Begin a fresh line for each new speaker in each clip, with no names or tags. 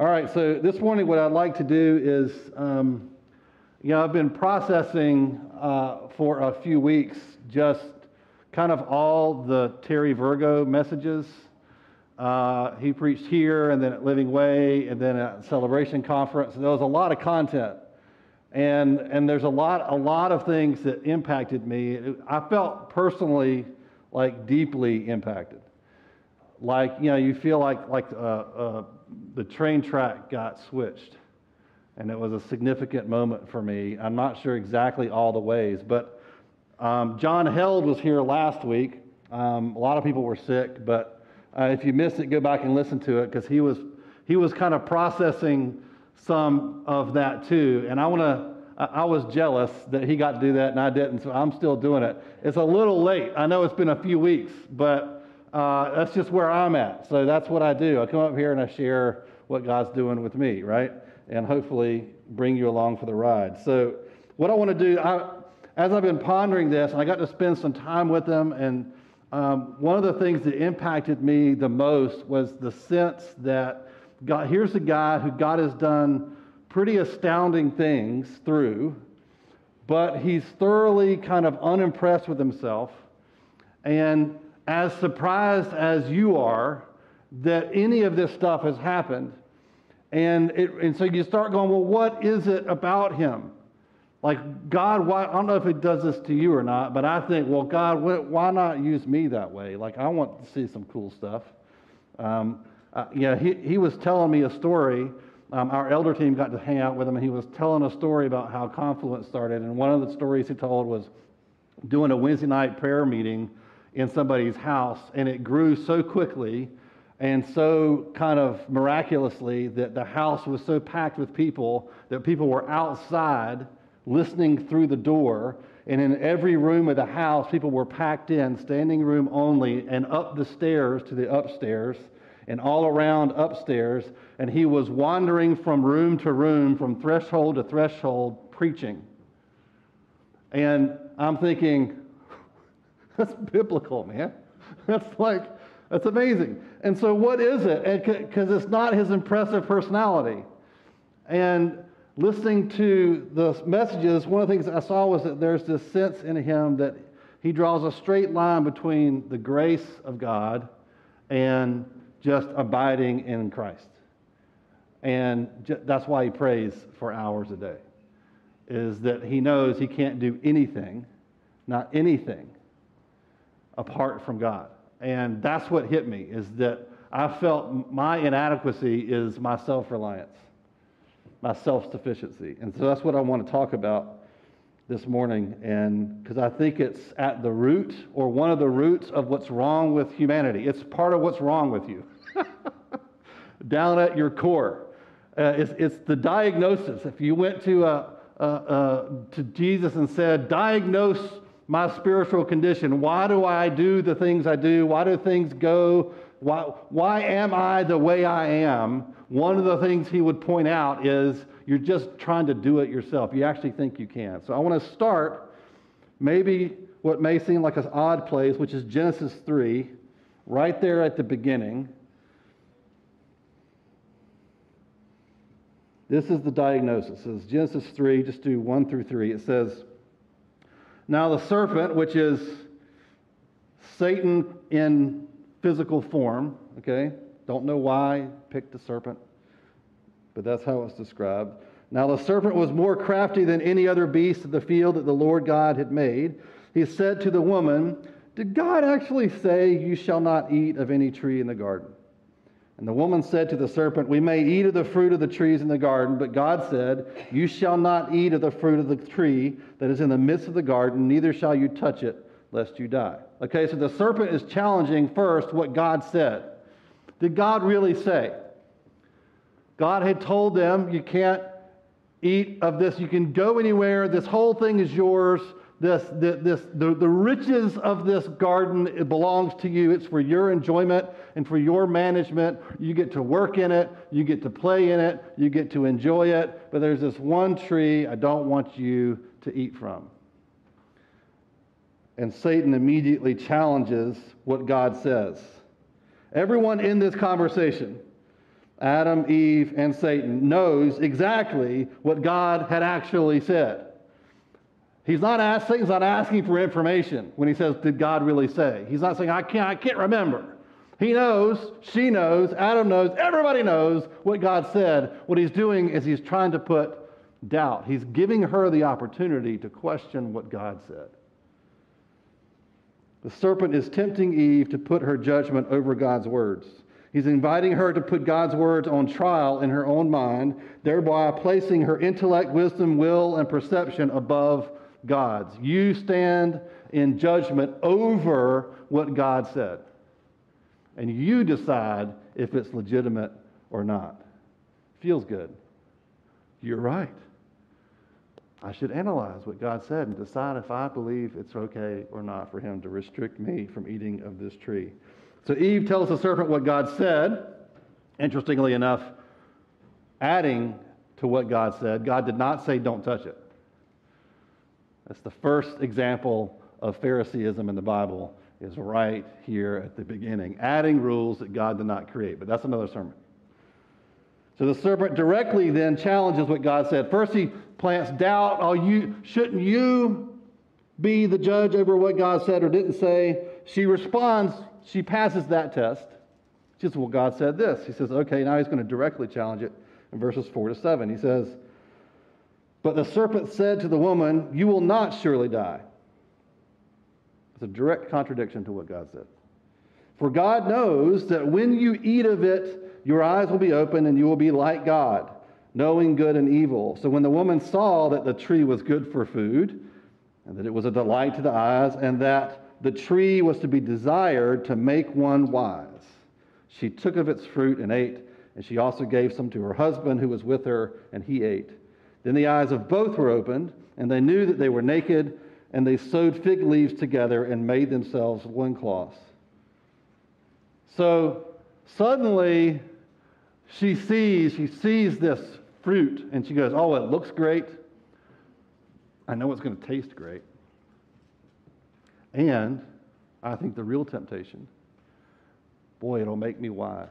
All right, so this morning, what I'd like to do is, um, you know, I've been processing uh, for a few weeks just kind of all the Terry Virgo messages. Uh, he preached here and then at Living Way and then at Celebration Conference. There was a lot of content. And, and there's a lot, a lot of things that impacted me. I felt personally like deeply impacted. Like, you know, you feel like, like uh, uh, the train track got switched. And it was a significant moment for me. I'm not sure exactly all the ways, but um, John Held was here last week. Um, a lot of people were sick, but uh, if you missed it, go back and listen to it because he was, he was kind of processing some of that too. And I want to, I was jealous that he got to do that and I didn't, so I'm still doing it. It's a little late. I know it's been a few weeks, but uh, that's just where I'm at. So that's what I do. I come up here and I share what God's doing with me, right? And hopefully bring you along for the ride. So, what I want to do, I, as I've been pondering this, and I got to spend some time with them, and um, one of the things that impacted me the most was the sense that God, here's a guy who God has done pretty astounding things through, but he's thoroughly kind of unimpressed with himself. And as surprised as you are that any of this stuff has happened. And, it, and so you start going, well, what is it about him? Like, God, why, I don't know if it does this to you or not, but I think, well, God, why not use me that way? Like, I want to see some cool stuff. Um, uh, yeah, he, he was telling me a story. Um, our elder team got to hang out with him, and he was telling a story about how Confluence started. And one of the stories he told was doing a Wednesday night prayer meeting in somebody's house, and it grew so quickly and so kind of miraculously that the house was so packed with people that people were outside listening through the door. And in every room of the house, people were packed in, standing room only, and up the stairs to the upstairs, and all around upstairs. And he was wandering from room to room, from threshold to threshold, preaching. And I'm thinking, that's biblical, man. That's like, that's amazing. And so, what is it? Because it's not his impressive personality. And listening to the messages, one of the things I saw was that there's this sense in him that he draws a straight line between the grace of God and just abiding in Christ. And that's why he prays for hours a day, is that he knows he can't do anything, not anything, apart from God. And that's what hit me is that I felt my inadequacy is my self reliance, my self sufficiency. And so that's what I want to talk about this morning. And because I think it's at the root or one of the roots of what's wrong with humanity, it's part of what's wrong with you. Down at your core. Uh, it's, it's the diagnosis. If you went to, uh, uh, uh to Jesus and said, diagnose my spiritual condition. Why do I do the things I do? Why do things go? Why, why am I the way I am? One of the things he would point out is you're just trying to do it yourself. You actually think you can. So I want to start maybe what may seem like an odd place, which is Genesis 3, right there at the beginning. This is the diagnosis. Says Genesis 3, just do 1 through 3. It says, now, the serpent, which is Satan in physical form, okay? Don't know why picked the serpent, but that's how it's described. Now, the serpent was more crafty than any other beast of the field that the Lord God had made. He said to the woman, Did God actually say, You shall not eat of any tree in the garden? And the woman said to the serpent, We may eat of the fruit of the trees in the garden, but God said, You shall not eat of the fruit of the tree that is in the midst of the garden, neither shall you touch it, lest you die. Okay, so the serpent is challenging first what God said. Did God really say? God had told them, You can't eat of this, you can go anywhere, this whole thing is yours this, this, the, the riches of this garden it belongs to you. It's for your enjoyment and for your management. You get to work in it, you get to play in it, you get to enjoy it. But there's this one tree I don't want you to eat from. And Satan immediately challenges what God says. Everyone in this conversation, Adam, Eve, and Satan, knows exactly what God had actually said. He's not asking, Satan's not asking for information when he says, Did God really say? He's not saying, I can't, I can't remember. He knows, she knows, Adam knows, everybody knows what God said. What he's doing is he's trying to put doubt. He's giving her the opportunity to question what God said. The serpent is tempting Eve to put her judgment over God's words. He's inviting her to put God's words on trial in her own mind, thereby placing her intellect, wisdom, will, and perception above God's. You stand in judgment over what God said. And you decide if it's legitimate or not. Feels good. You're right. I should analyze what God said and decide if I believe it's okay or not for him to restrict me from eating of this tree. So Eve tells the serpent what God said. Interestingly enough, adding to what God said, God did not say, don't touch it. That's the first example of Phariseeism in the Bible, is right here at the beginning, adding rules that God did not create. But that's another sermon. So the serpent directly then challenges what God said. First, he plants doubt. Oh, you shouldn't you be the judge over what God said or didn't say? She responds. She passes that test. She says, "Well, God said this." He says, "Okay." Now he's going to directly challenge it in verses four to seven. He says. But the serpent said to the woman, You will not surely die. It's a direct contradiction to what God said. For God knows that when you eat of it, your eyes will be open and you will be like God, knowing good and evil. So when the woman saw that the tree was good for food, and that it was a delight to the eyes, and that the tree was to be desired to make one wise, she took of its fruit and ate, and she also gave some to her husband who was with her, and he ate. Then the eyes of both were opened, and they knew that they were naked, and they sewed fig leaves together and made themselves loincloths. So suddenly she sees, she sees this fruit, and she goes, Oh, it looks great. I know it's going to taste great. And I think the real temptation, boy, it'll make me wise.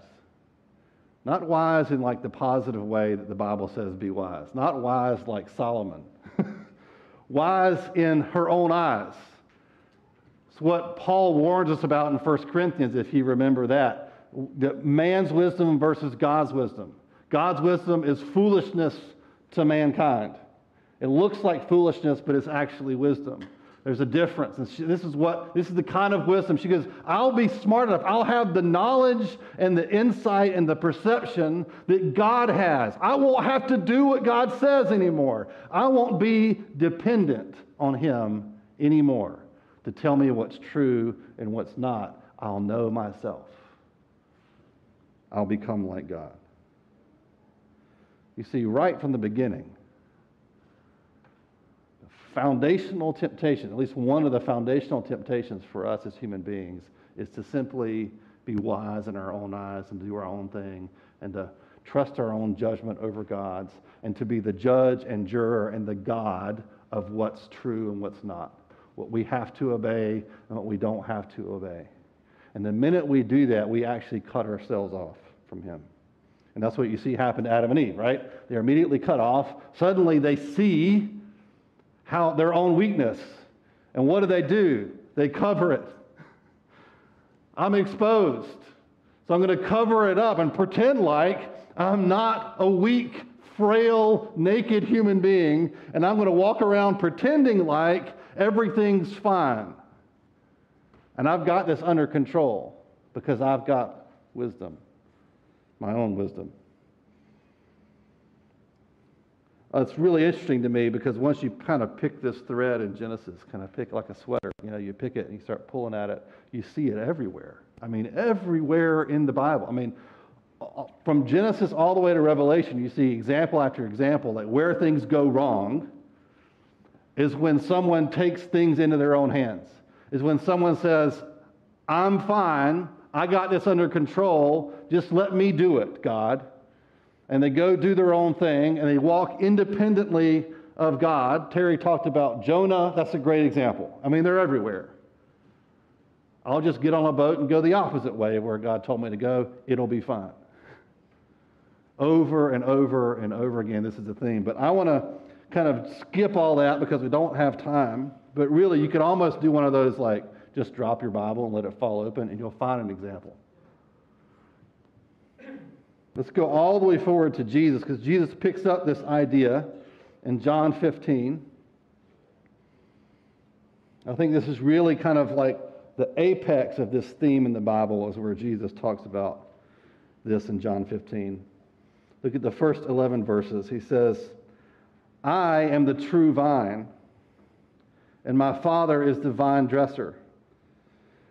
Not wise in like the positive way that the Bible says be wise. Not wise like Solomon. wise in her own eyes. It's what Paul warns us about in 1 Corinthians, if you remember that. that man's wisdom versus God's wisdom. God's wisdom is foolishness to mankind. It looks like foolishness, but it's actually wisdom. There's a difference. And she, this is what this is the kind of wisdom. She goes, I'll be smart enough. I'll have the knowledge and the insight and the perception that God has. I won't have to do what God says anymore. I won't be dependent on him anymore to tell me what's true and what's not. I'll know myself. I'll become like God. You see, right from the beginning, foundational temptation, at least one of the foundational temptations for us as human beings, is to simply be wise in our own eyes and do our own thing and to trust our own judgment over God's and to be the judge and juror and the God of what's true and what's not, what we have to obey and what we don't have to obey. And the minute we do that, we actually cut ourselves off from Him. And that's what you see happen to Adam and Eve, right? They're immediately cut off. Suddenly they see how their own weakness. And what do they do? They cover it. I'm exposed. So I'm going to cover it up and pretend like I'm not a weak, frail, naked human being, and I'm going to walk around pretending like everything's fine. And I've got this under control because I've got wisdom, my own wisdom. Uh, it's really interesting to me because once you kind of pick this thread in Genesis, kind of pick like a sweater, you know, you pick it and you start pulling at it, you see it everywhere. I mean, everywhere in the Bible. I mean, from Genesis all the way to Revelation, you see example after example that where things go wrong is when someone takes things into their own hands, is when someone says, I'm fine, I got this under control, just let me do it, God and they go do their own thing and they walk independently of God. Terry talked about Jonah. That's a great example. I mean, they're everywhere. I'll just get on a boat and go the opposite way where God told me to go. It'll be fine. over and over and over again. This is the theme. But I want to kind of skip all that because we don't have time. But really, you could almost do one of those like just drop your Bible and let it fall open, and you'll find an example. Let's go all the way forward to Jesus because Jesus picks up this idea in John 15. I think this is really kind of like the apex of this theme in the Bible, is where Jesus talks about this in John 15. Look at the first 11 verses. He says, I am the true vine, and my Father is the vine dresser.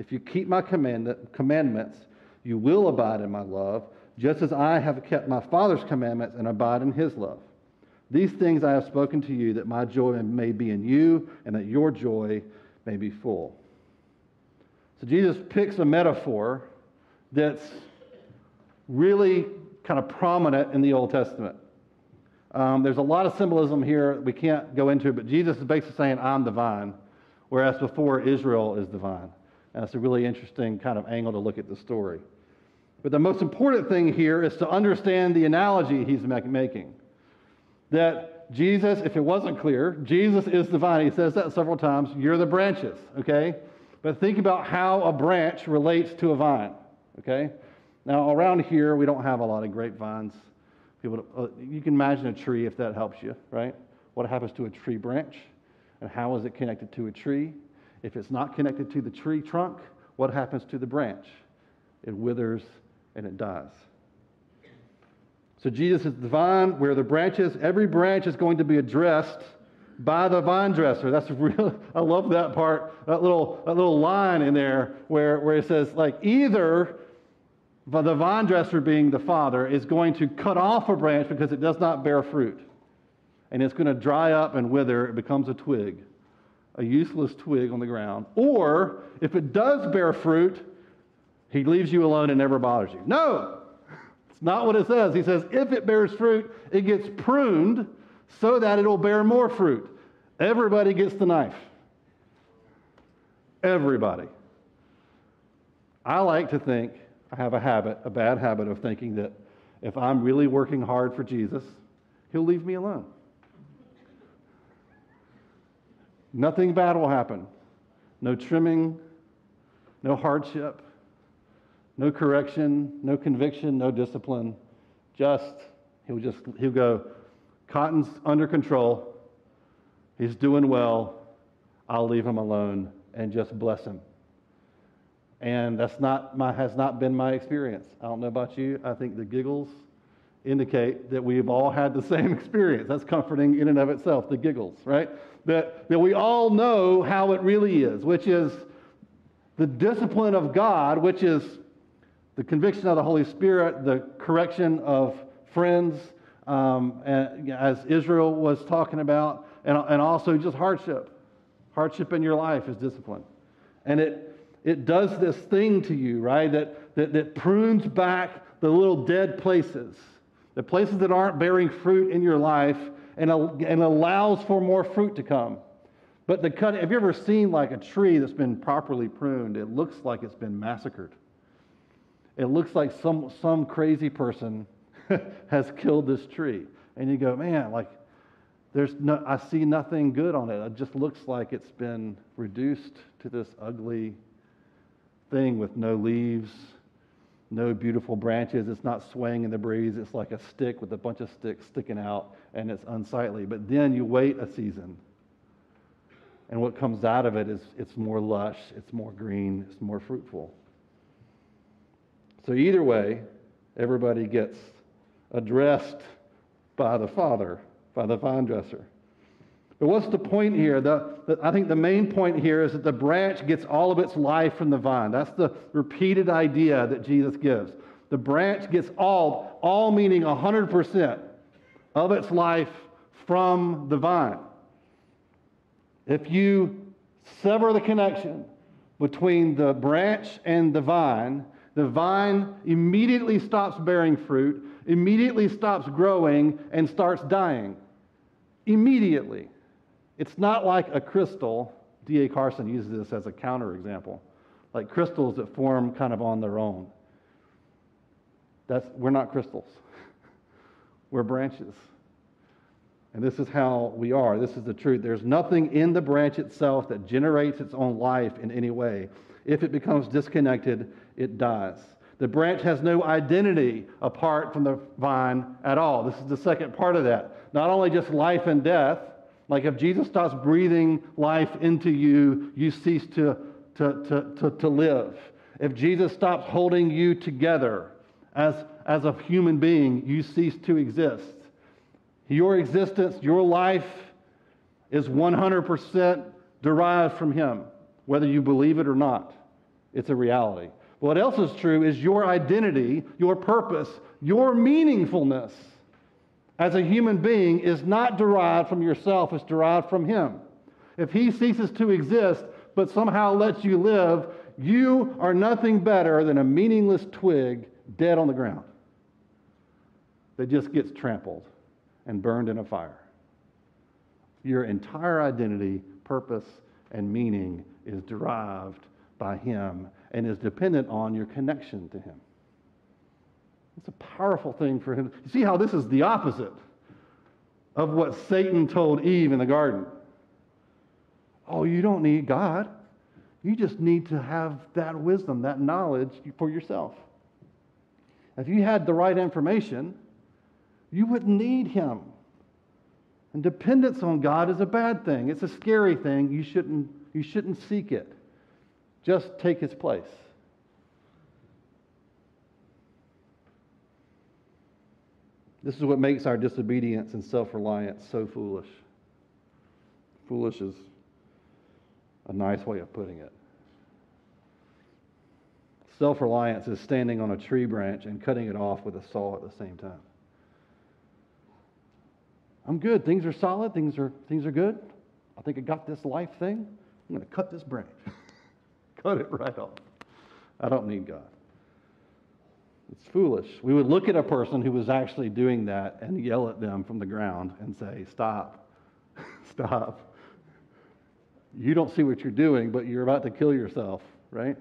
If you keep my commandments, you will abide in my love, just as I have kept my Father's commandments and abide in his love. These things I have spoken to you, that my joy may be in you, and that your joy may be full. So Jesus picks a metaphor that's really kind of prominent in the Old Testament. Um, there's a lot of symbolism here we can't go into, but Jesus is basically saying, I'm the vine, whereas before Israel is the vine. And it's a really interesting kind of angle to look at the story. But the most important thing here is to understand the analogy he's making. That Jesus, if it wasn't clear, Jesus is the vine. He says that several times. You're the branches, okay? But think about how a branch relates to a vine, okay? Now, around here, we don't have a lot of grapevines. People, uh, you can imagine a tree if that helps you, right? What happens to a tree branch? And how is it connected to a tree? If it's not connected to the tree trunk, what happens to the branch? It withers and it dies. So Jesus is the vine where the branches, every branch is going to be addressed by the vine dresser. That's real. I love that part, that little, that little line in there where, where it says, like, either the vine dresser being the father is going to cut off a branch because it does not bear fruit. And it's going to dry up and wither. It becomes a twig a useless twig on the ground. Or if it does bear fruit, he leaves you alone and never bothers you. No, it's not what it says. He says if it bears fruit, it gets pruned so that it'll bear more fruit. Everybody gets the knife. Everybody. I like to think, I have a habit, a bad habit of thinking that if I'm really working hard for Jesus, he'll leave me alone. Nothing bad will happen. No trimming, no hardship, no correction, no conviction, no discipline. Just, he'll just, he'll go, Cotton's under control. He's doing well. I'll leave him alone and just bless him. And that's not my, has not been my experience. I don't know about you. I think the giggles indicate that we've all had the same experience. That's comforting in and of itself, the giggles, right? That, that we all know how it really is, which is the discipline of God, which is the conviction of the Holy Spirit, the correction of friends, um, and, as Israel was talking about, and, and also just hardship. Hardship in your life is discipline. And it, it does this thing to you, right? That, that, that prunes back the little dead places the places that aren't bearing fruit in your life, and, and allows for more fruit to come. But the cut, have you ever seen like a tree that's been properly pruned? It looks like it's been massacred. It looks like some, some crazy person has killed this tree. And you go, man, like, there's no, I see nothing good on it. It just looks like it's been reduced to this ugly thing with no leaves no beautiful branches. It's not swaying in the breeze. It's like a stick with a bunch of sticks sticking out, and it's unsightly. But then you wait a season, and what comes out of it is it's more lush, it's more green, it's more fruitful. So, either way, everybody gets addressed by the Father, by the vine dresser. But what's the point here? The, the, I think the main point here is that the branch gets all of its life from the vine. That's the repeated idea that Jesus gives. The branch gets all, all meaning 100% of its life from the vine. If you sever the connection between the branch and the vine, the vine immediately stops bearing fruit, immediately stops growing, and starts dying. Immediately. It's not like a crystal. D.A. Carson uses this as a counterexample, like crystals that form kind of on their own. That's, we're not crystals, we're branches. And this is how we are. This is the truth. There's nothing in the branch itself that generates its own life in any way. If it becomes disconnected, it dies. The branch has no identity apart from the vine at all. This is the second part of that. Not only just life and death, like if Jesus stops breathing life into you, you cease to, to, to, to, to live. If Jesus stops holding you together as, as a human being, you cease to exist. Your existence, your life is 100% derived from Him, whether you believe it or not. It's a reality. What else is true is your identity, your purpose, your meaningfulness as a human being is not derived from yourself, it's derived from Him. If He ceases to exist, but somehow lets you live, you are nothing better than a meaningless twig dead on the ground that just gets trampled and burned in a fire. Your entire identity, purpose, and meaning is derived by Him and is dependent on your connection to Him. It's a powerful thing for him. You see how this is the opposite of what Satan told Eve in the garden. Oh, you don't need God. You just need to have that wisdom, that knowledge for yourself. If you had the right information, you wouldn't need him. And dependence on God is a bad thing. It's a scary thing. You shouldn't, you shouldn't seek it. Just take his place. This is what makes our disobedience and self reliance so foolish. Foolish is a nice way of putting it. Self reliance is standing on a tree branch and cutting it off with a saw at the same time. I'm good. Things are solid. Things are, things are good. I think I got this life thing. I'm going to cut this branch. cut it right off. I don't need God. It's foolish. We would look at a person who was actually doing that and yell at them from the ground and say, Stop, stop. You don't see what you're doing, but you're about to kill yourself, right?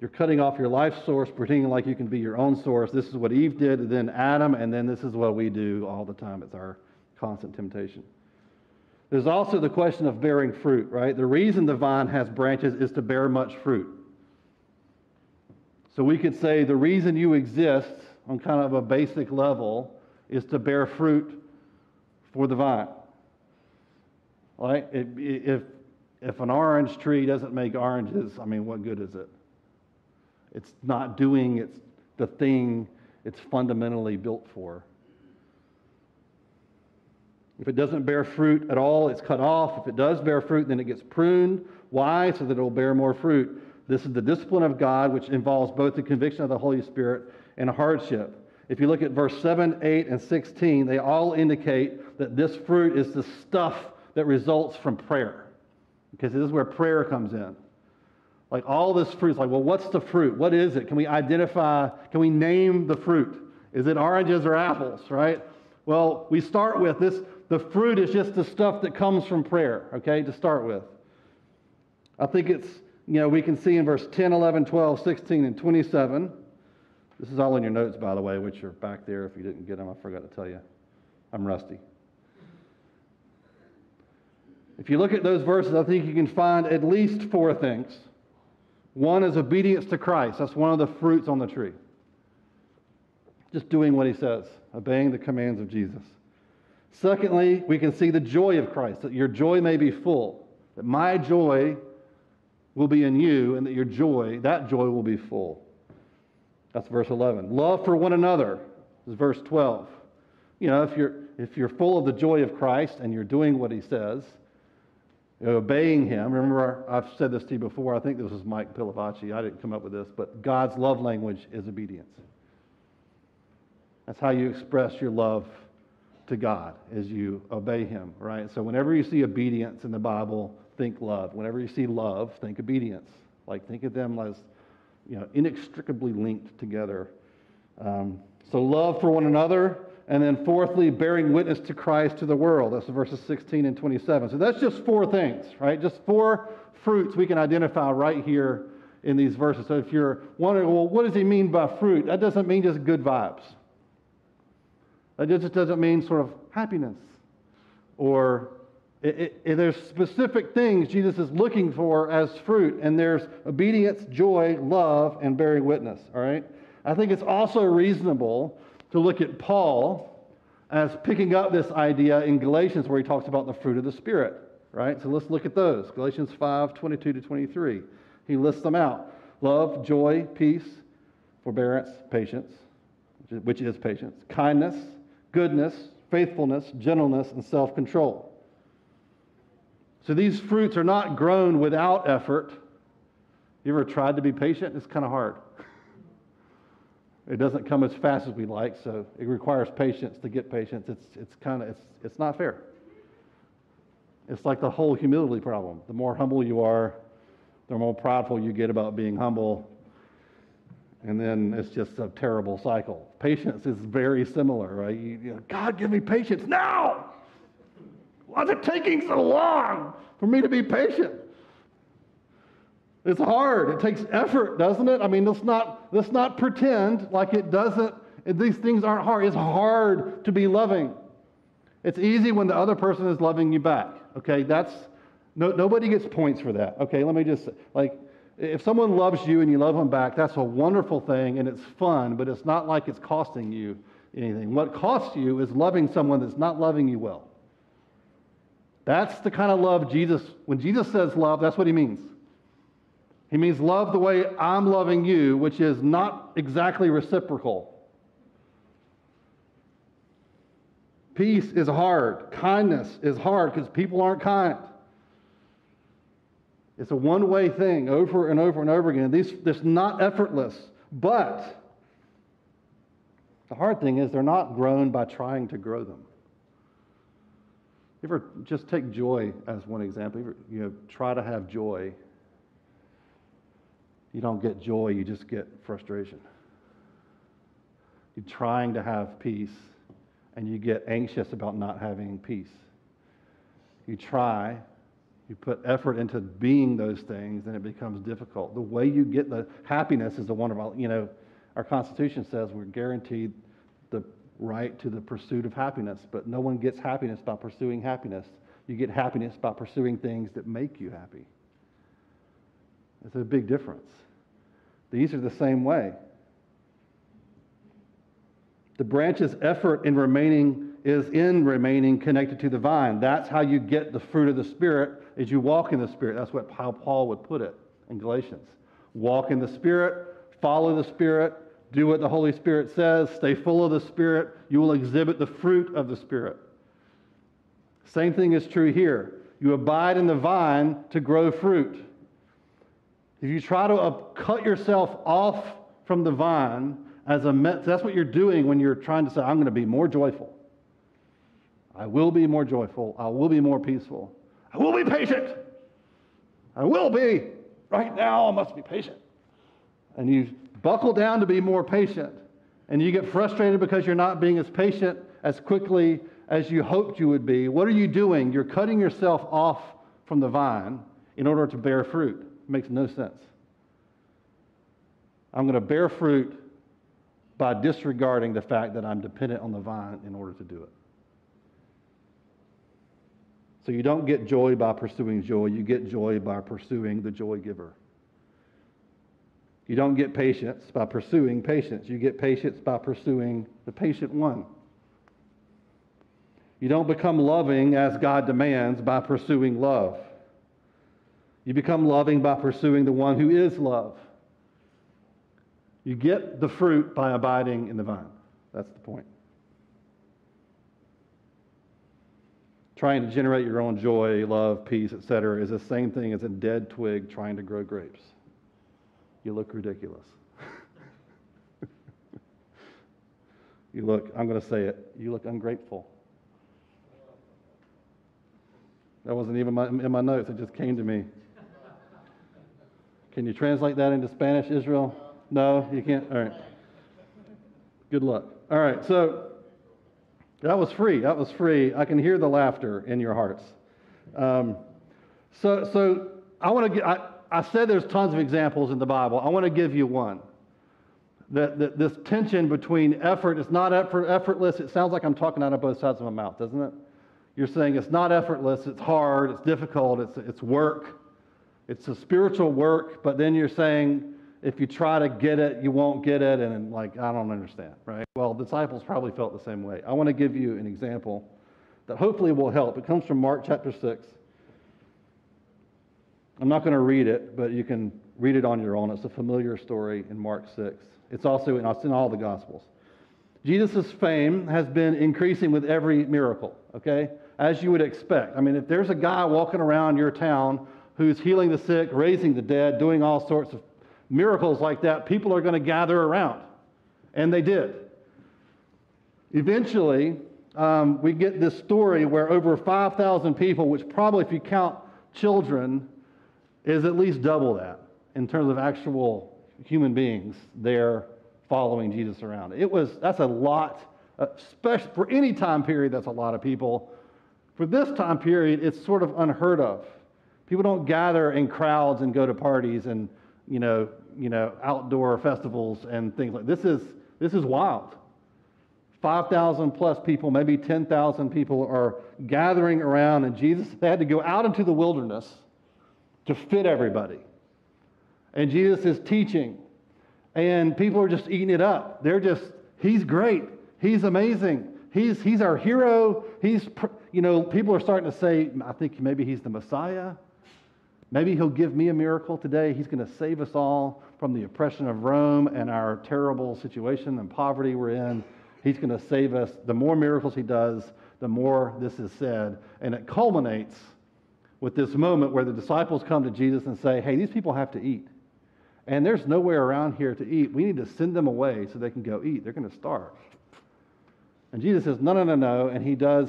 You're cutting off your life source, pretending like you can be your own source. This is what Eve did, then Adam, and then this is what we do all the time. It's our constant temptation. There's also the question of bearing fruit, right? The reason the vine has branches is to bear much fruit. So we could say the reason you exist on kind of a basic level is to bear fruit for the vine. Right? If, if an orange tree doesn't make oranges, I mean, what good is it? It's not doing it's the thing it's fundamentally built for. If it doesn't bear fruit at all, it's cut off. If it does bear fruit, then it gets pruned. Why? So that it will bear more fruit. This is the discipline of God, which involves both the conviction of the Holy Spirit and hardship. If you look at verse 7, 8, and 16, they all indicate that this fruit is the stuff that results from prayer. Because this is where prayer comes in. Like all this fruit is like, well, what's the fruit? What is it? Can we identify, can we name the fruit? Is it oranges or apples, right? Well, we start with this the fruit is just the stuff that comes from prayer, okay, to start with. I think it's you know, we can see in verse 10, 11, 12, 16, and 27. This is all in your notes, by the way, which are back there. If you didn't get them, I forgot to tell you. I'm rusty. If you look at those verses, I think you can find at least four things. One is obedience to Christ. That's one of the fruits on the tree. Just doing what he says, obeying the commands of Jesus. Secondly, we can see the joy of Christ, that your joy may be full, that my joy will be in you, and that your joy, that joy will be full. That's verse 11. Love for one another is verse 12. You know, if you're, if you're full of the joy of Christ and you're doing what he says, obeying him. Remember, I've said this to you before. I think this was Mike Pilavachi. I didn't come up with this, but God's love language is obedience. That's how you express your love to God, as you obey him, right? So whenever you see obedience in the Bible, think love. Whenever you see love, think obedience. Like think of them as, you know, inextricably linked together. Um, so love for one another, and then fourthly, bearing witness to Christ to the world. That's verses 16 and 27. So that's just four things, right? Just four fruits we can identify right here in these verses. So if you're wondering, well, what does he mean by fruit? That doesn't mean just good vibes. That just doesn't mean sort of happiness. Or it, it, it, there's specific things Jesus is looking for as fruit, and there's obedience, joy, love, and bearing witness, all right? I think it's also reasonable to look at Paul as picking up this idea in Galatians where he talks about the fruit of the Spirit, right? So let's look at those. Galatians 5 22 to 23. He lists them out love, joy, peace, forbearance, patience, which is patience, kindness, goodness, faithfulness, gentleness, and self control. So these fruits are not grown without effort. You ever tried to be patient? It's kind of hard. It doesn't come as fast as we like, so it requires patience to get patience. It's, it's kind of, it's, it's not fair. It's like the whole humility problem. The more humble you are, the more prideful you get about being humble. And then it's just a terrible cycle. Patience is very similar, right? You, you know, God, give me patience now. Why is it taking so long for me to be patient? It's hard. It takes effort, doesn't it? I mean, let's not, let's not pretend like it doesn't, these things aren't hard. It's hard to be loving. It's easy when the other person is loving you back. Okay, that's, no, nobody gets points for that. Okay, let me just, like, if someone loves you and you love them back, that's a wonderful thing and it's fun, but it's not like it's costing you anything. What costs you is loving someone that's not loving you well. That's the kind of love Jesus, when Jesus says love, that's what he means. He means love the way I'm loving you, which is not exactly reciprocal. Peace is hard. Kindness is hard because people aren't kind. It's a one way thing over and over and over again. These, this not effortless, but the hard thing is they're not grown by trying to grow them. You ever just take joy as one example? You, ever, you know, try to have joy you don't get joy, you just get frustration. You're trying to have peace, and you get anxious about not having peace. You try, you put effort into being those things, then it becomes difficult. The way you get the happiness is the one of, you know, our Constitution says we're guaranteed the right to the pursuit of happiness, but no one gets happiness by pursuing happiness. You get happiness by pursuing things that make you happy. It's a big difference. These are the same way. The branch's effort in remaining is in remaining connected to the vine. That's how you get the fruit of the Spirit as you walk in the Spirit. That's what how Paul would put it in Galatians. Walk in the Spirit, follow the Spirit, do what the Holy Spirit says, stay full of the Spirit. You will exhibit the fruit of the Spirit. Same thing is true here. You abide in the vine to grow fruit. If you try to uh, cut yourself off from the vine as a that's what you're doing when you're trying to say, I'm going to be more joyful. I will be more joyful. I will be more peaceful. I will be patient. I will be. Right now, I must be patient. And you buckle down to be more patient. And you get frustrated because you're not being as patient as quickly as you hoped you would be. What are you doing? You're cutting yourself off from the vine in order to bear fruit makes no sense. I'm going to bear fruit by disregarding the fact that I'm dependent on the vine in order to do it. So you don't get joy by pursuing joy, you get joy by pursuing the joy giver. You don't get patience by pursuing patience. You get patience by pursuing the patient one. You don't become loving as God demands by pursuing love. You become loving by pursuing the one who is love. You get the fruit by abiding in the vine. That's the point. Trying to generate your own joy, love, peace, etc., is the same thing as a dead twig trying to grow grapes. You look ridiculous. you look, I'm going to say it, you look ungrateful. That wasn't even my, in my notes, it just came to me. Can you translate that into Spanish, Israel? No, you can't? All right. Good luck. All right, so that was free. That was free. I can hear the laughter in your hearts. Um, so, so I want to I, I said there's tons of examples in the Bible. I want to give you one. That, that this tension between effort, it's not effort, effortless. It sounds like I'm talking out of both sides of my mouth, doesn't it? You're saying it's not effortless, it's hard, it's difficult, it's, it's work, it's a spiritual work, but then you're saying if you try to get it, you won't get it, and like, I don't understand, right? Well, disciples probably felt the same way. I want to give you an example that hopefully will help. It comes from Mark chapter 6. I'm not going to read it, but you can read it on your own. It's a familiar story in Mark 6. It's also in, it's in all the Gospels. Jesus' fame has been increasing with every miracle, okay? as you would expect. I mean, if there's a guy walking around your town who's healing the sick, raising the dead, doing all sorts of miracles like that, people are going to gather around. And they did. Eventually, um, we get this story where over 5,000 people, which probably, if you count children, is at least double that in terms of actual human beings there following Jesus around. It was, that's a lot, especially for any time period, that's a lot of people. For this time period, it's sort of unheard of. People don't gather in crowds and go to parties and, you know, you know, outdoor festivals and things like this is this is wild. 5,000 plus people, maybe 10,000 people are gathering around and Jesus they had to go out into the wilderness to fit everybody. And Jesus is teaching and people are just eating it up. They're just he's great. He's amazing. He's, he's our hero. He's, you know, people are starting to say, I think maybe he's the Messiah. Maybe he'll give me a miracle today. He's going to save us all from the oppression of Rome and our terrible situation and poverty we're in. He's going to save us. The more miracles he does, the more this is said. And it culminates with this moment where the disciples come to Jesus and say, Hey, these people have to eat. And there's nowhere around here to eat. We need to send them away so they can go eat. They're going to starve. And Jesus says, No, no, no, no. And he does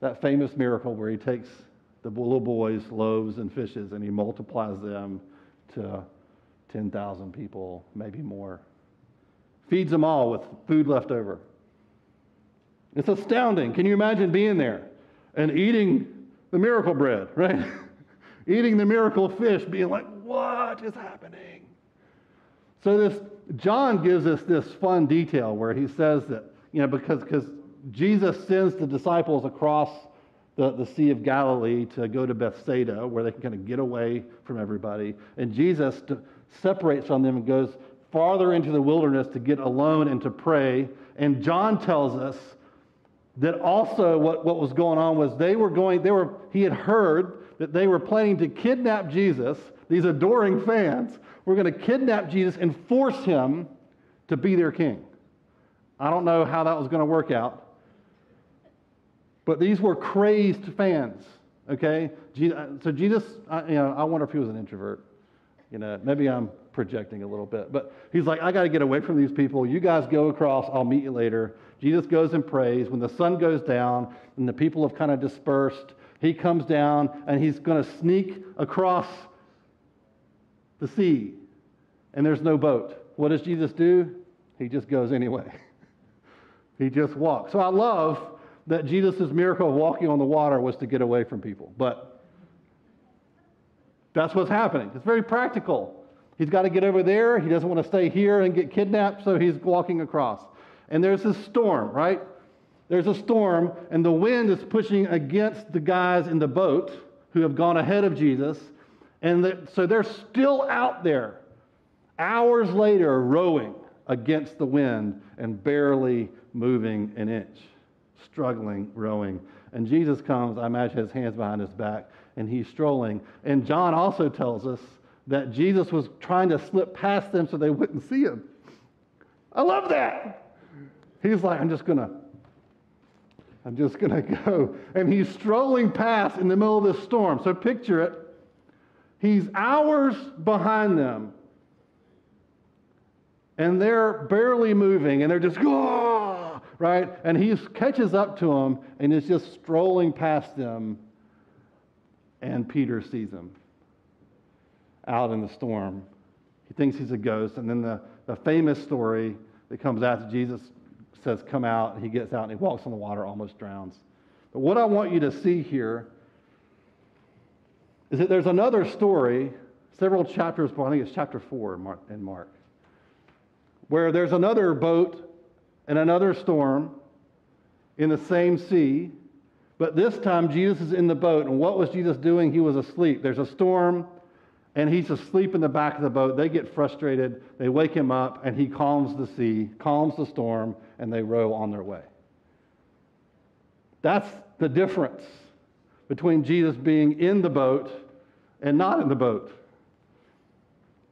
that famous miracle where he takes the little boys' loaves and fishes and he multiplies them to 10,000 people, maybe more. Feeds them all with food left over. It's astounding. Can you imagine being there and eating the miracle bread, right? eating the miracle fish, being like, what is happening? So this John gives us this fun detail where he says that you know, because because Jesus sends the disciples across the, the Sea of Galilee to go to Bethsaida, where they can kind of get away from everybody. And Jesus separates from them and goes farther into the wilderness to get alone and to pray. And John tells us that also what, what was going on was they were going, they were, he had heard that they were planning to kidnap Jesus. These adoring fans were going to kidnap Jesus and force him to be their king. I don't know how that was going to work out. But these were crazed fans, okay? Uh, so Jesus, you know, I wonder if he was an introvert. You know, maybe I'm projecting a little bit. But he's like, I got to get away from these people. You guys go across. I'll meet you later. Jesus goes and prays. When the sun goes down and the people have kind of dispersed, he comes down and he's going to sneak across the sea. And there's no boat. What does Jesus do? He just goes anyway. He just walks. So I love that Jesus' miracle of walking on the water was to get away from people. But that's what's happening. It's very practical. He's got to get over there. He doesn't want to stay here and get kidnapped, so he's walking across. And there's this storm, right? There's a storm, and the wind is pushing against the guys in the boat who have gone ahead of Jesus. And the, so they're still out there hours later, rowing against the wind and barely moving an inch, struggling, rowing. And Jesus comes, I imagine his hands behind his back, and he's strolling. And John also tells us that Jesus was trying to slip past them so they wouldn't see him. I love that. He's like, I'm just going to. I'm just going to go. And he's strolling past in the middle of this storm. So picture it. He's hours behind them. And they're barely moving, and they're just, oh, right? And he catches up to them and is just strolling past them. And Peter sees him out in the storm. He thinks he's a ghost. And then the, the famous story that comes after Jesus says, Come out. He gets out and he walks on the water, almost drowns. But what I want you to see here is that there's another story, several chapters, I think it's chapter four in Mark, where there's another boat and another storm in the same sea. But this time, Jesus is in the boat. And what was Jesus doing? He was asleep. There's a storm and he's asleep in the back of the boat. They get frustrated. They wake him up, and he calms the sea, calms the storm, and they row on their way. That's the difference between Jesus being in the boat and not in the boat.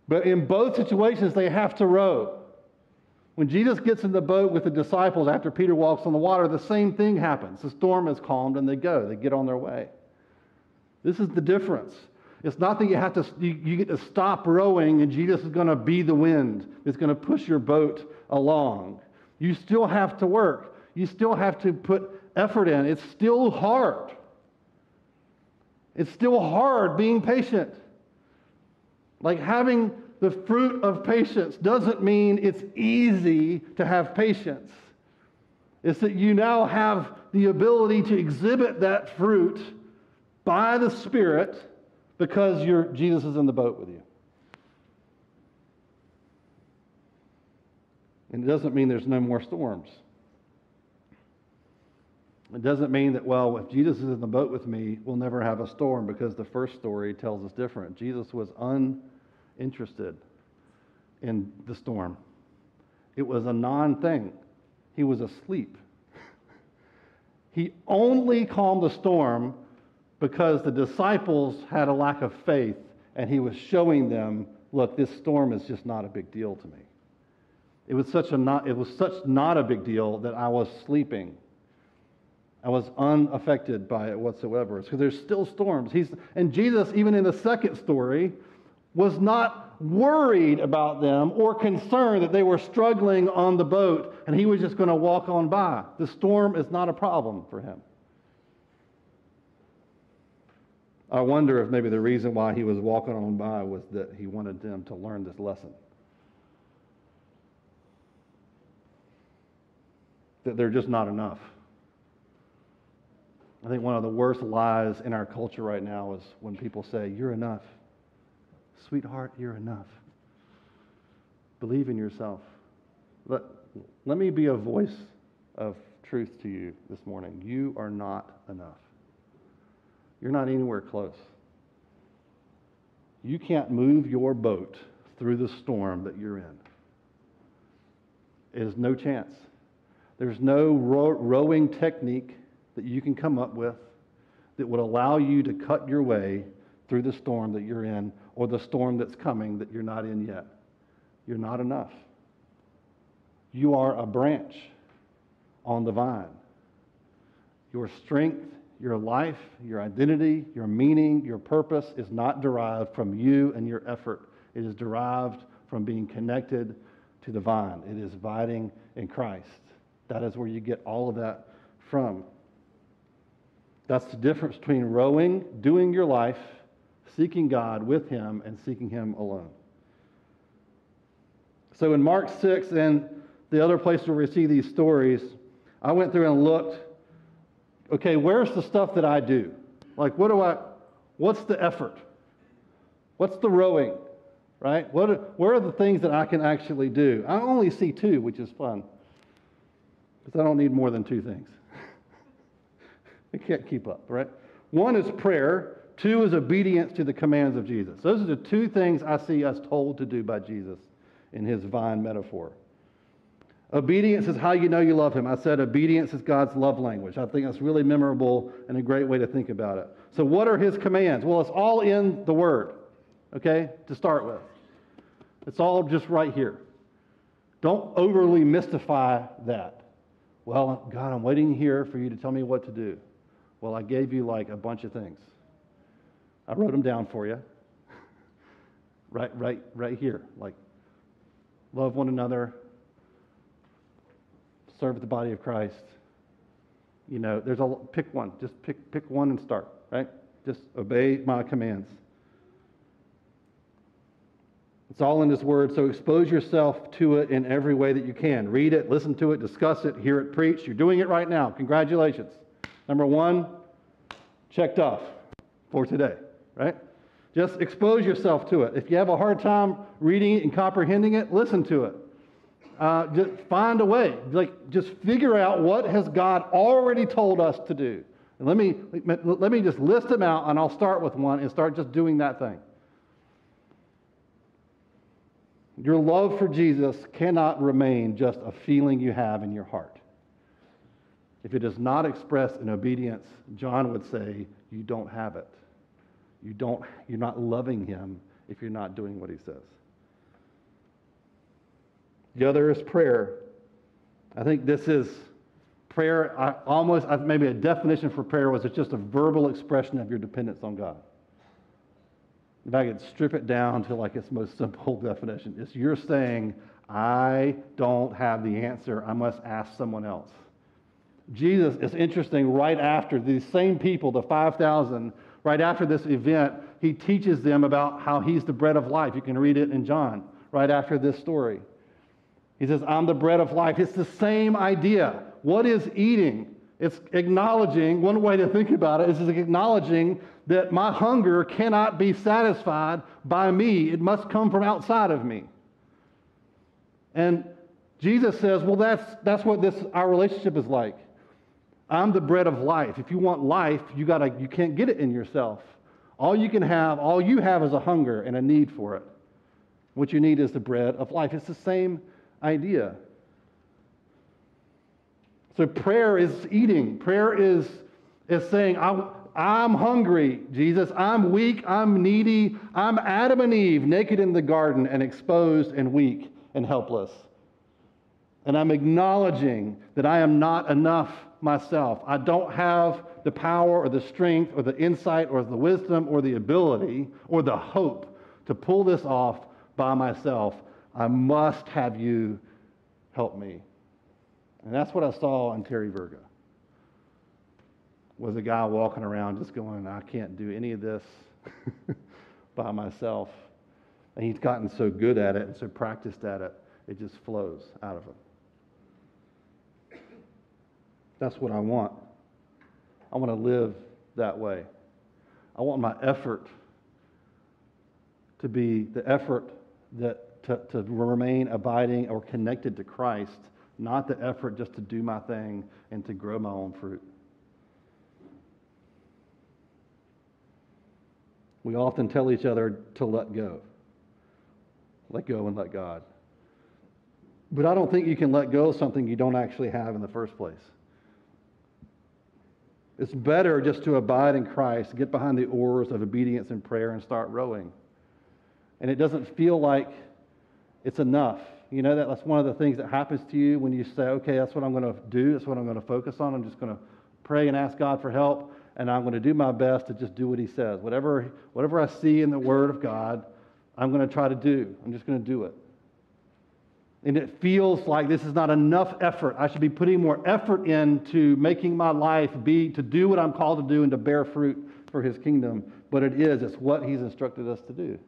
But in both situations, they have to row. When Jesus gets in the boat with the disciples after Peter walks on the water, the same thing happens. The storm is calmed and they go, they get on their way. This is the difference. It's not that you have to, you, you get to stop rowing and Jesus is going to be the wind that's going to push your boat along. You still have to work. You still have to put effort in. It's still hard. It's still hard being patient. Like having the fruit of patience doesn't mean it's easy to have patience. It's that you now have the ability to exhibit that fruit by the Spirit because Jesus is in the boat with you. And it doesn't mean there's no more storms. It doesn't mean that, well, if Jesus is in the boat with me, we'll never have a storm because the first story tells us different. Jesus was uninterested in the storm, it was a non thing. He was asleep. he only calmed the storm because the disciples had a lack of faith and he was showing them, look, this storm is just not a big deal to me. It was such a not, it was such not a big deal that I was sleeping. I was unaffected by it whatsoever. So there's still storms. He's, and Jesus, even in the second story, was not worried about them or concerned that they were struggling on the boat and he was just going to walk on by. The storm is not a problem for him. I wonder if maybe the reason why he was walking on by was that he wanted them to learn this lesson. That they're just not enough. I think one of the worst lies in our culture right now is when people say, You're enough. Sweetheart, you're enough. Believe in yourself. Let, let me be a voice of truth to you this morning. You are not enough. You're not anywhere close. You can't move your boat through the storm that you're in. There's no chance. There's no rowing technique that you can come up with that would allow you to cut your way through the storm that you're in or the storm that's coming that you're not in yet. You're not enough. You are a branch on the vine. Your strength your life, your identity, your meaning, your purpose is not derived from you and your effort. It is derived from being connected to the vine. It is abiding in Christ. That is where you get all of that from. That's the difference between rowing, doing your life, seeking God with Him, and seeking Him alone. So in Mark 6 and the other places where we see these stories, I went through and looked okay, where's the stuff that I do? Like, what do I, what's the effort? What's the rowing? Right? What where are the things that I can actually do? I only see two, which is fun. Because I don't need more than two things. I can't keep up, right? One is prayer, two is obedience to the commands of Jesus. Those are the two things I see us told to do by Jesus in his vine metaphor. Obedience is how you know you love him. I said obedience is God's love language. I think that's really memorable and a great way to think about it. So, what are his commands? Well, it's all in the word, okay, to start with. It's all just right here. Don't overly mystify that. Well, God, I'm waiting here for you to tell me what to do. Well, I gave you like a bunch of things. I wrote them down for you. right, right, right here. Like, love one another, serve the body of Christ. You know, there's a pick one. Just pick pick one and start. Right. Just obey my commands. It's all in His Word, so expose yourself to it in every way that you can. Read it, listen to it, discuss it, hear it preached. You're doing it right now. Congratulations. Number one, checked off for today, right? Just expose yourself to it. If you have a hard time reading it and comprehending it, listen to it. Uh, just find a way. Like, just figure out what has God already told us to do. And let me let me just list them out, and I'll start with one and start just doing that thing. Your love for Jesus cannot remain just a feeling you have in your heart. If it is not expressed in obedience, John would say, you don't have it. You don't, you're not loving him if you're not doing what he says. The other is prayer. I think this is prayer, I, almost I, maybe a definition for prayer was it's just a verbal expression of your dependence on God. If I could strip it down to like its most simple definition, it's you're saying, I don't have the answer. I must ask someone else. Jesus is interesting right after these same people, the 5,000, right after this event, he teaches them about how he's the bread of life. You can read it in John right after this story. He says, I'm the bread of life. It's the same idea. What is eating? It's acknowledging, one way to think about it is acknowledging that my hunger cannot be satisfied by me. It must come from outside of me. And Jesus says, well, that's, that's what this, our relationship is like. I'm the bread of life. If you want life, you, gotta, you can't get it in yourself. All you can have, all you have is a hunger and a need for it. What you need is the bread of life. It's the same idea. So prayer is eating. Prayer is, is saying, I'm, I'm hungry, Jesus. I'm weak. I'm needy. I'm Adam and Eve, naked in the garden and exposed and weak and helpless. And I'm acknowledging that I am not enough myself. I don't have the power or the strength or the insight or the wisdom or the ability or the hope to pull this off by myself. I must have you help me. And that's what I saw in Terry Virgo. Was a guy walking around just going, I can't do any of this by myself. And he's gotten so good at it and so practiced at it, it just flows out of him. That's what I want. I want to live that way. I want my effort to be the effort that to, to remain abiding or connected to Christ not the effort just to do my thing and to grow my own fruit. We often tell each other to let go. Let go and let God. But I don't think you can let go of something you don't actually have in the first place. It's better just to abide in Christ, get behind the oars of obedience and prayer, and start rowing. And it doesn't feel like it's enough. You know, that, that's one of the things that happens to you when you say, okay, that's what I'm going to do. That's what I'm going to focus on. I'm just going to pray and ask God for help, and I'm going to do my best to just do what He says. Whatever, whatever I see in the Word of God, I'm going to try to do. I'm just going to do it. And it feels like this is not enough effort. I should be putting more effort into making my life be to do what I'm called to do and to bear fruit for His kingdom. But it is, it's what He's instructed us to do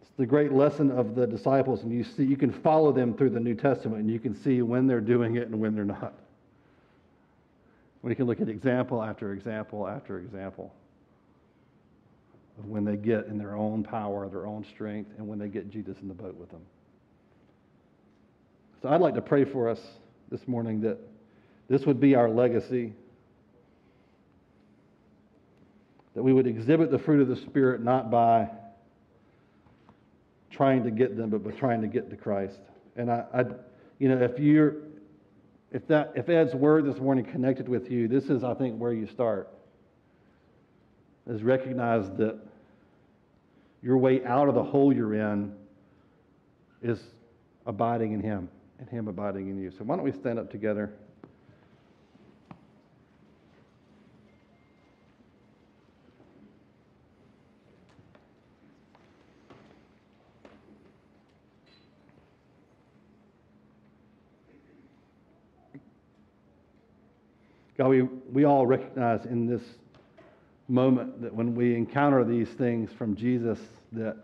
It's the great lesson of the disciples, and you see you can follow them through the New Testament, and you can see when they're doing it and when they're not. We can look at example after example after example of when they get in their own power, their own strength, and when they get Jesus in the boat with them. So I'd like to pray for us this morning that this would be our legacy. That we would exhibit the fruit of the Spirit not by trying to get them, but, by trying to get to Christ. And I, I you know, if you're, if that, if Ed's word this morning connected with you, this is, I think, where you start. Is recognize that your way out of the hole you're in is abiding in Him and Him abiding in you. So why don't we stand up together? God, we, we all recognize in this moment that when we encounter these things from Jesus, that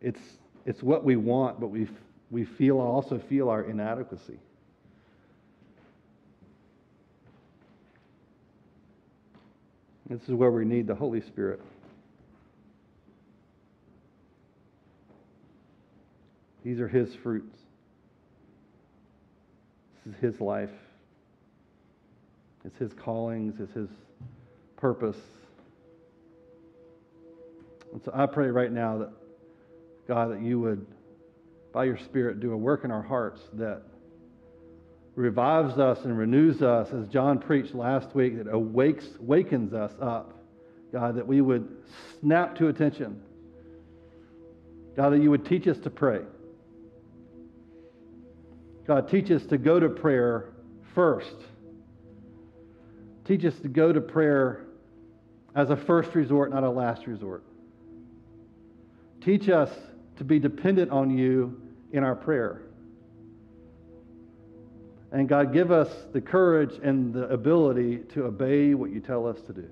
it's, it's what we want, but we, we feel also feel our inadequacy. This is where we need the Holy Spirit. These are His fruits This is his life. It's his callings, it's his purpose. And so I pray right now that, God, that you would, by your Spirit, do a work in our hearts that revives us and renews us, as John preached last week, that awakes, wakens us up. God, that we would snap to attention. God, that you would teach us to pray. God, teach us to go to prayer first. Teach us to go to prayer as a first resort, not a last resort. Teach us to be dependent on you in our prayer. And God, give us the courage and the ability to obey what you tell us to do.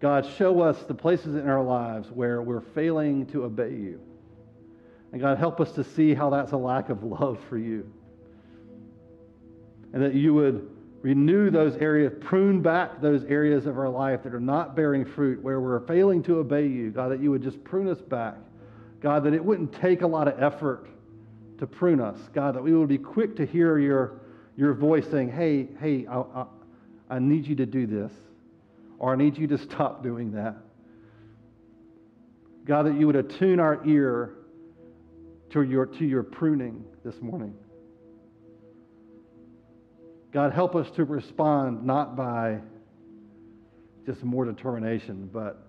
God, show us the places in our lives where we're failing to obey you. And God, help us to see how that's a lack of love for you. And that you would renew those areas, prune back those areas of our life that are not bearing fruit, where we're failing to obey you. God, that you would just prune us back. God, that it wouldn't take a lot of effort to prune us. God, that we would be quick to hear your, your voice saying, hey, hey, I, I, I need you to do this, or I need you to stop doing that. God, that you would attune our ear to your, to your pruning this morning. God, help us to respond not by just more determination, but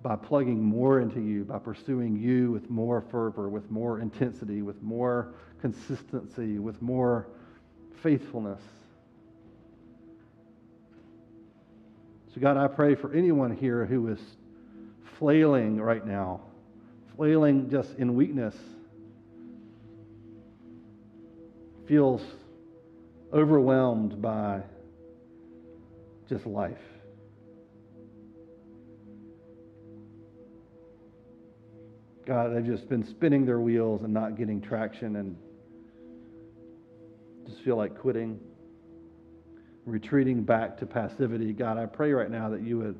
by plugging more into you, by pursuing you with more fervor, with more intensity, with more consistency, with more faithfulness. So, God, I pray for anyone here who is flailing right now, flailing just in weakness feels overwhelmed by just life. God, they've just been spinning their wheels and not getting traction and just feel like quitting, retreating back to passivity. God, I pray right now that you would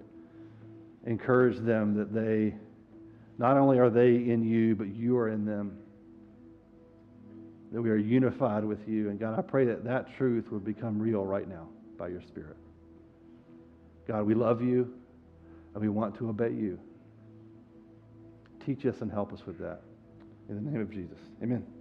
encourage them that they, not only are they in you, but you are in them that we are unified with you. And God, I pray that that truth would become real right now by your Spirit. God, we love you and we want to obey you. Teach us and help us with that. In the name of Jesus. Amen.